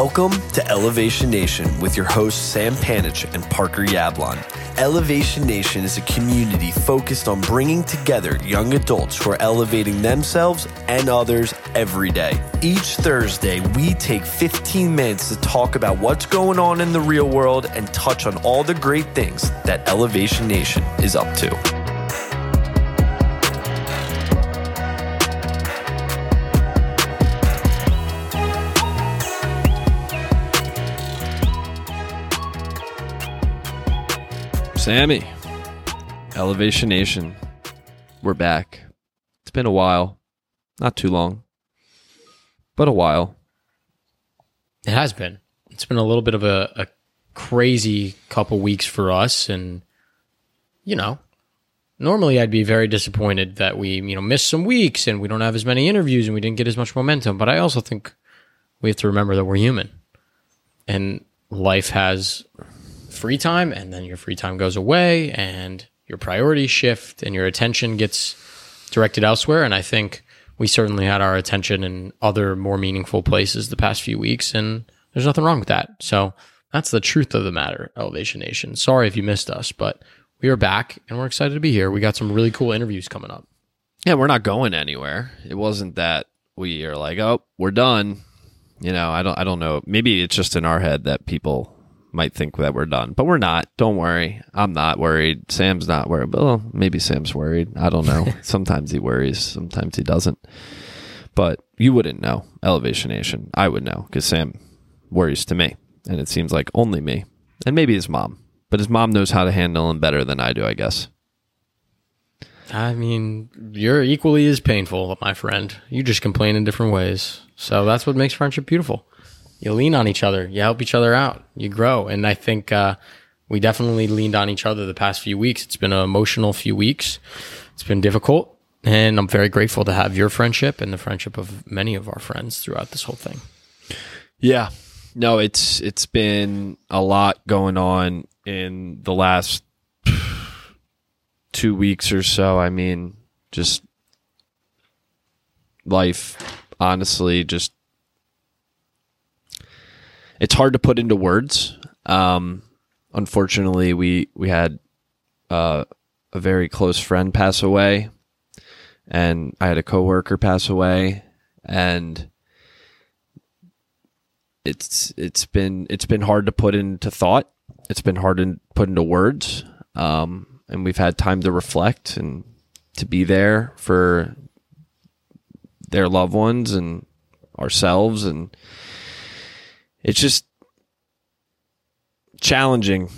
Welcome to Elevation Nation with your hosts Sam Panich and Parker Yablon. Elevation Nation is a community focused on bringing together young adults who are elevating themselves and others every day. Each Thursday, we take 15 minutes to talk about what's going on in the real world and touch on all the great things that Elevation Nation is up to. Sammy, Elevation Nation, we're back. It's been a while, not too long, but a while. It has been. It's been a little bit of a, a crazy couple weeks for us, and you know, normally I'd be very disappointed that we you know missed some weeks and we don't have as many interviews and we didn't get as much momentum. But I also think we have to remember that we're human, and life has free time and then your free time goes away and your priorities shift and your attention gets directed elsewhere. And I think we certainly had our attention in other more meaningful places the past few weeks, and there's nothing wrong with that. So that's the truth of the matter, Elevation Nation. Sorry if you missed us, but we are back and we're excited to be here. We got some really cool interviews coming up. Yeah, we're not going anywhere. It wasn't that we are like, oh, we're done. You know, I don't I don't know. Maybe it's just in our head that people might think that we're done, but we're not. Don't worry. I'm not worried. Sam's not worried. Well, maybe Sam's worried. I don't know. sometimes he worries, sometimes he doesn't. But you wouldn't know, Elevation Nation. I would know because Sam worries to me, and it seems like only me, and maybe his mom. But his mom knows how to handle him better than I do, I guess. I mean, you're equally as painful, my friend. You just complain in different ways. So that's what makes friendship beautiful you lean on each other, you help each other out, you grow. And I think uh, we definitely leaned on each other the past few weeks. It's been an emotional few weeks. It's been difficult, and I'm very grateful to have your friendship and the friendship of many of our friends throughout this whole thing. Yeah, no, it's it's been a lot going on in the last two weeks or so. I mean, just life, honestly, just it's hard to put into words. Um, unfortunately, we we had uh, a very close friend pass away, and I had a coworker pass away, and it's it's been it's been hard to put into thought. It's been hard to put into words, um, and we've had time to reflect and to be there for their loved ones and ourselves and it's just challenging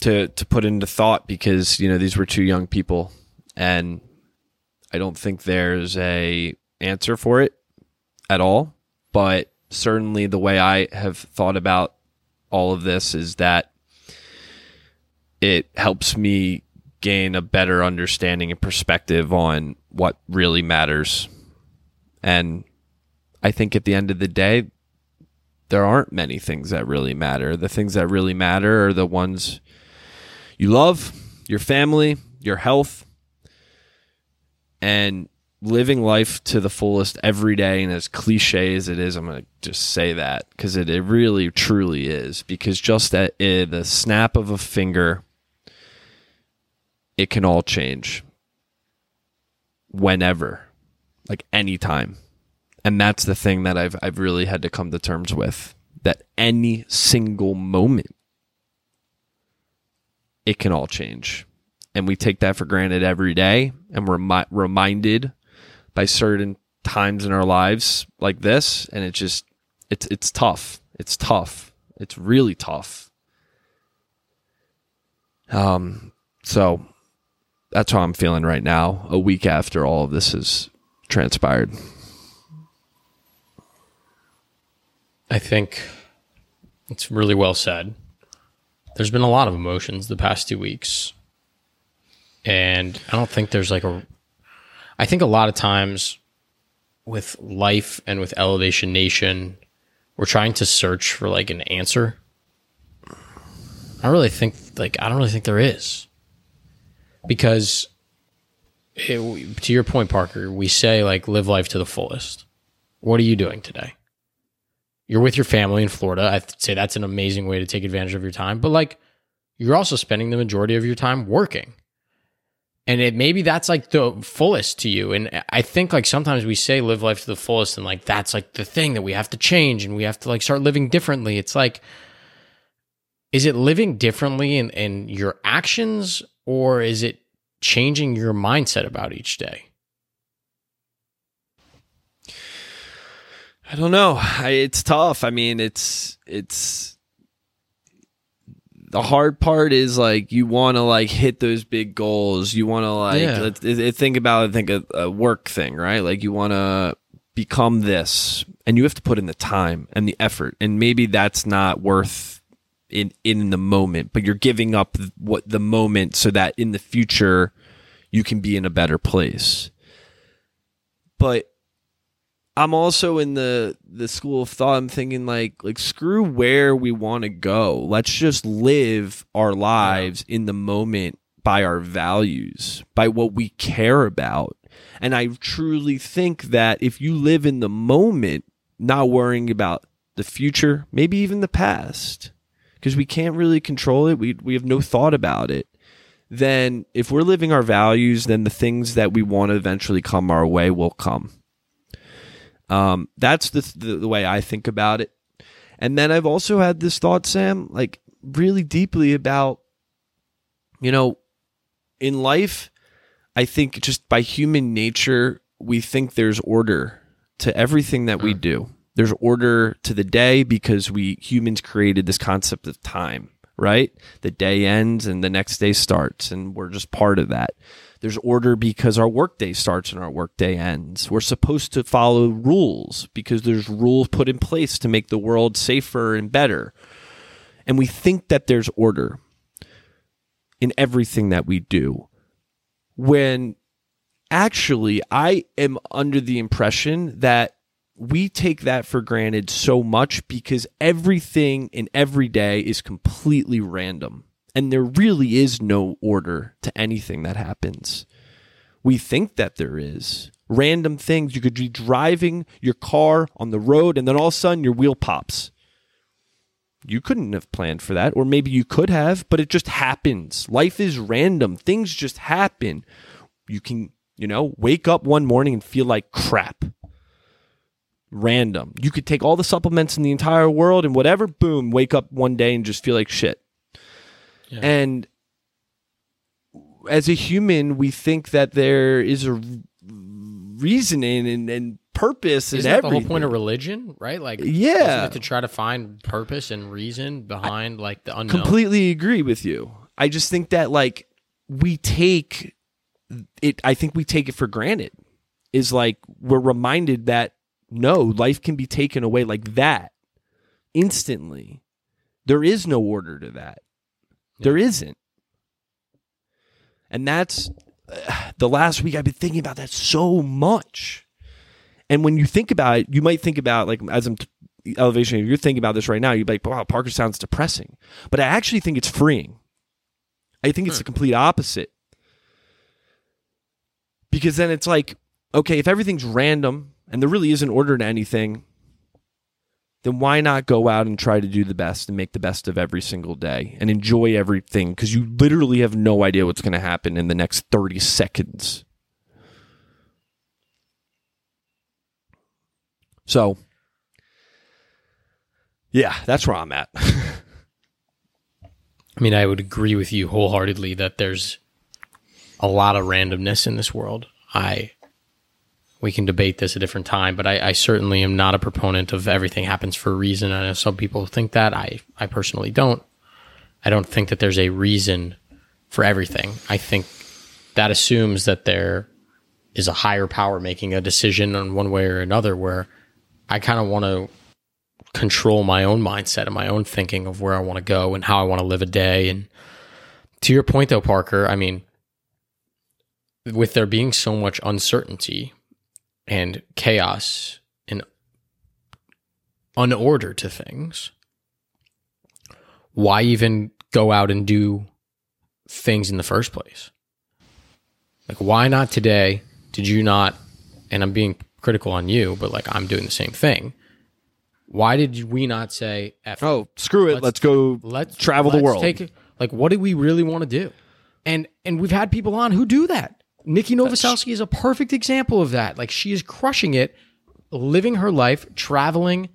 to to put into thought because you know these were two young people and I don't think there's a answer for it at all. But certainly the way I have thought about all of this is that it helps me gain a better understanding and perspective on what really matters. And I think at the end of the day there aren't many things that really matter. The things that really matter are the ones you love, your family, your health, and living life to the fullest every day. And as cliche as it is, I'm going to just say that because it, it really truly is. Because just at uh, the snap of a finger, it can all change whenever, like anytime and that's the thing that I've I've really had to come to terms with that any single moment it can all change. And we take that for granted every day and we're mi- reminded by certain times in our lives like this and it just it's it's tough. It's tough. It's really tough. Um so that's how I'm feeling right now a week after all of this has transpired. I think it's really well said. There's been a lot of emotions the past two weeks. And I don't think there's like a. I think a lot of times with life and with Elevation Nation, we're trying to search for like an answer. I really think, like, I don't really think there is. Because it, to your point, Parker, we say like live life to the fullest. What are you doing today? You're with your family in Florida. I'd say that's an amazing way to take advantage of your time. But like, you're also spending the majority of your time working. And it maybe that's like the fullest to you. And I think like sometimes we say live life to the fullest and like that's like the thing that we have to change and we have to like start living differently. It's like, is it living differently in, in your actions or is it changing your mindset about each day? I don't know. I, it's tough. I mean, it's it's the hard part is like you want to like hit those big goals. You want to like Yeah. let's- think about I think a, a work thing, right? Like you want to become this, and you have to put in the time and the effort, and maybe that's not worth in in the moment, but you're giving up what the moment so that in the future you can be in a better place. But I'm also in the the school of thought. I'm thinking like like screw where we want to go. Let's just live our lives in the moment by our values, by what we care about. And I truly think that if you live in the moment, not worrying about the future, maybe even the past, because we can't really control it. We we have no thought about it. Then if we're living our values, then the things that we want to eventually come our way will come. Um, that's the, the the way I think about it. And then I've also had this thought, Sam, like really deeply about, you know, in life, I think just by human nature, we think there's order to everything that we do. There's order to the day because we humans created this concept of time, right? The day ends and the next day starts, and we're just part of that. There's order because our workday starts and our workday ends. We're supposed to follow rules because there's rules put in place to make the world safer and better. And we think that there's order in everything that we do. When actually, I am under the impression that we take that for granted so much because everything in every day is completely random and there really is no order to anything that happens. We think that there is random things. You could be driving your car on the road and then all of a sudden your wheel pops. You couldn't have planned for that, or maybe you could have, but it just happens. Life is random. Things just happen. You can, you know, wake up one morning and feel like crap. Random. You could take all the supplements in the entire world and whatever, boom, wake up one day and just feel like shit. Yeah. And as a human, we think that there is a reasoning and, and purpose Isn't in that the whole point of religion, right? Like, Yeah. to try to find purpose and reason behind like the unknown. completely agree with you. I just think that like we take it I think we take it for granted. Is like we're reminded that no, life can be taken away like that instantly. There is no order to that. There isn't. And that's uh, the last week I've been thinking about that so much. And when you think about it, you might think about like as I'm t- elevation, if you're thinking about this right now, you'd be like, wow, Parker sounds depressing. But I actually think it's freeing. I think it's the complete opposite. Because then it's like, okay, if everything's random and there really isn't order to anything, then why not go out and try to do the best and make the best of every single day and enjoy everything? Because you literally have no idea what's going to happen in the next 30 seconds. So, yeah, that's where I'm at. I mean, I would agree with you wholeheartedly that there's a lot of randomness in this world. I we can debate this a different time, but I, I certainly am not a proponent of everything happens for a reason. I know some people think that. I I personally don't. I don't think that there's a reason for everything. I think that assumes that there is a higher power making a decision on one way or another where I kind of want to control my own mindset and my own thinking of where I want to go and how I want to live a day. And to your point, though, Parker, I mean, with there being so much uncertainty and chaos and unorder to things, why even go out and do things in the first place? Like, why not today? Did you not? And I'm being critical on you, but like, I'm doing the same thing Why did we not say F? Oh, screw it. Let's, Let's- go let's travel the let's world. Take it. Like, what do we really want to do? And and we've had people on who do that. Nikki Novoselsky is a perfect example of that. Like, she is crushing it, living her life, traveling,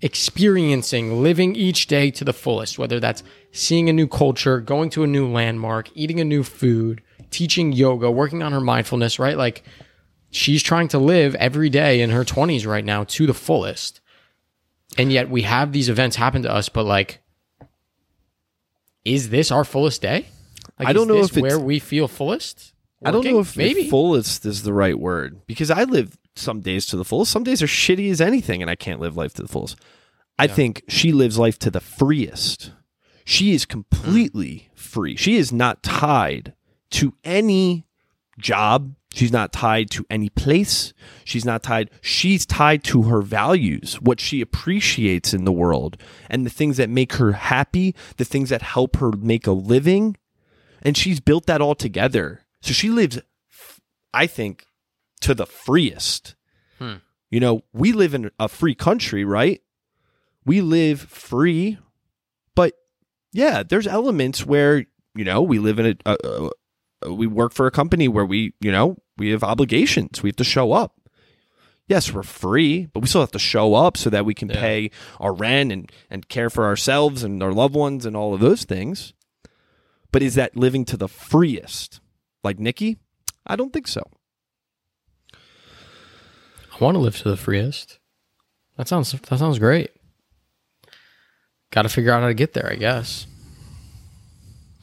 experiencing, living each day to the fullest. Whether that's seeing a new culture, going to a new landmark, eating a new food, teaching yoga, working on her mindfulness. Right, like. She's trying to live every day in her 20s right now to the fullest. And yet we have these events happen to us, but like, is this our fullest day? Like, I don't is know this if it's- where we feel fullest. I don't know if maybe. fullest is the right word because I live some days to the fullest. Some days are shitty as anything, and I can't live life to the fullest. I think she lives life to the freest. She is completely free. She is not tied to any job. She's not tied to any place. She's not tied. She's tied to her values, what she appreciates in the world, and the things that make her happy, the things that help her make a living. And she's built that all together. So she lives, I think, to the freest. Hmm. You know, we live in a free country, right? We live free, but yeah, there's elements where you know we live in a, a, a we work for a company where we you know we have obligations. We have to show up. Yes, we're free, but we still have to show up so that we can Yeah. pay our rent and and care for ourselves and our loved ones and all of those things. But is that living to the freest? Like Nikki? I don't think so. I want to live to the freest. That sounds that sounds great. Got to figure out how to get there, I guess.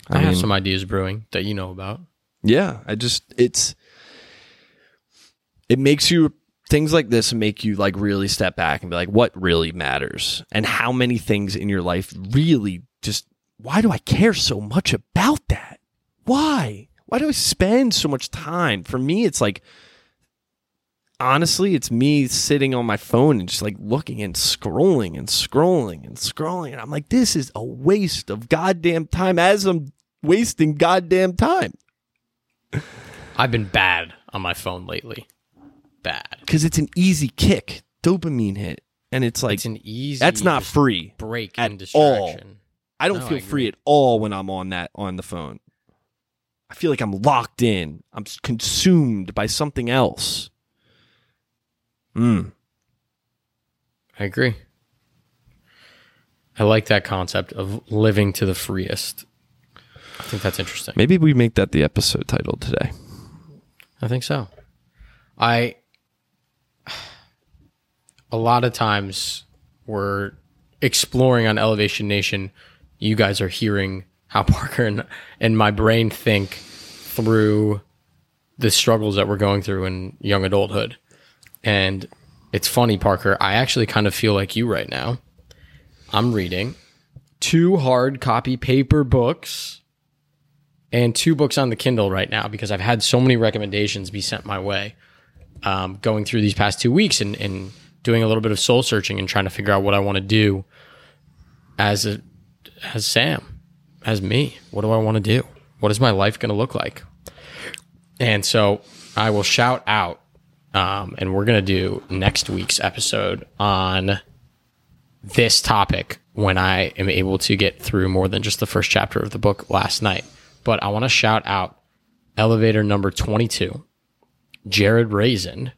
I, I have some ideas brewing that you know about. Yeah, I just it's it makes you things like this make you like really step back and be like what really matters and how many things in your life really just why do I care so much about that? Why? Why do I spend so much time? For me it's like honestly, it's me sitting on my phone and just like looking and scrolling and scrolling and scrolling and I'm like this is a waste of goddamn time as I'm wasting goddamn time. I've been bad on my phone lately. Bad. because it's an easy kick, dopamine hit, and it's like It's an easy. that's not free. break at and distraction. I don't No, feel I free at all when I'm on that on the phone. I feel like I'm locked in. I'm consumed by something else. Mm. I agree. I like that concept of living to the freest. I think that's interesting. Maybe we make that the episode title today. I think so. I a lot of times we're exploring on Elevation Nation. You guys are hearing how Parker and, and my brain think through the struggles that we're going through in young adulthood. And it's funny, Parker. I actually kind of feel like you right now. I'm reading two hard copy paper books and two books on the Kindle right now because I've had so many recommendations be sent my way um, going through these past two weeks and, and doing a little bit of soul searching and trying to figure out what I want to do as a as Sam, as me. What do I want to do? What is my life going to look like? And so I will shout out, um, and we're going to do next week's episode on this topic when I am able to get through more than just the first chapter of the book last night. But I want to shout out elevator number 22, Jared Raisin.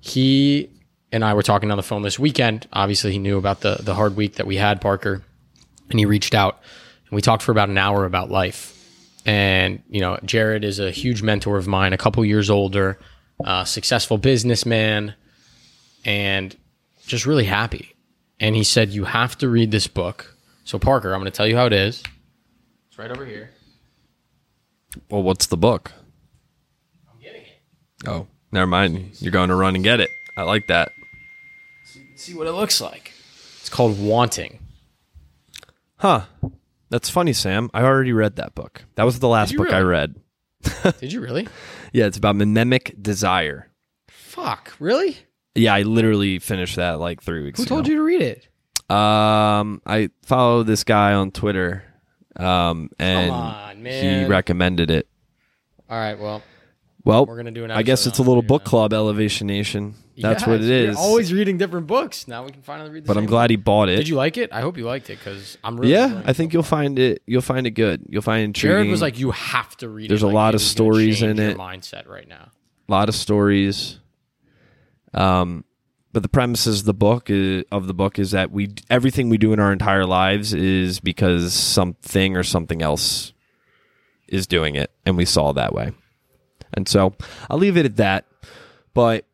He and I were talking on the phone this weekend. Obviously, he knew about the, the hard week that we had, Parker, and he reached out and we talked for about an hour about life. And, you know, Jared is a huge mentor of mine, a couple years older, uh, successful businessman, and just really happy and he said you have to read this book. So Parker, I'm going to tell you how it is. It's right over here. Well, what's the book? I'm getting it. Oh, never mind. You're going to run and get it. I like that. So you can See what it looks like. It's called Wanting. Huh. That's funny, Sam. I already read that book. That was the last book I read. Did you really? Yeah, it's about mimetic desire. Fuck, really? Yeah, I literally finished that like three weeks ago. Who ago. told you to read it? Um, I follow this guy on Twitter, um, and on, he recommended it. All right, well, Well, we're to do an I guess it's a little book now. club, Elevation Nation. That's what it is. always reading different books. Now we can finally read. The But I'm glad he bought it. Did you like it? I hope you liked it because I'm really. yeah, I think you'll find it. You'll find it good. You'll find it intriguing. Jared was like, "You have to read." There's it. There's a Like, lot of stories in it. Mindset right now. a lot of stories. Um, but the premise is the book is, of the book is that we everything we do in our entire lives is because something or something else is doing it, and we saw that way. And so I'll leave it at that. But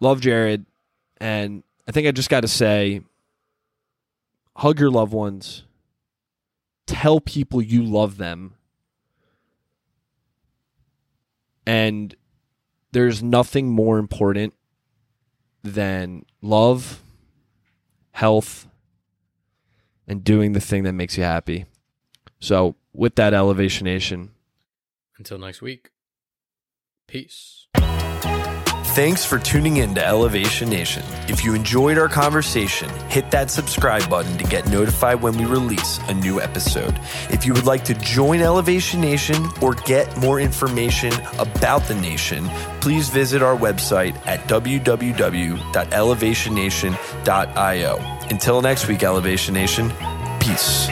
love Jared, and I think I just got to say, hug your loved ones. Tell people you love them. And there's nothing more important than love, health, and doing the thing that makes you happy. So, with that elevation nation, Until next week. Peace. Thanks for tuning in to Elevation Nation. If you enjoyed our conversation, hit that subscribe button to get notified when we release a new episode. If you would like to join Elevation Nation or get more information about the nation, please visit our website at www.elevationnation.io. Until next week, Elevation Nation, peace.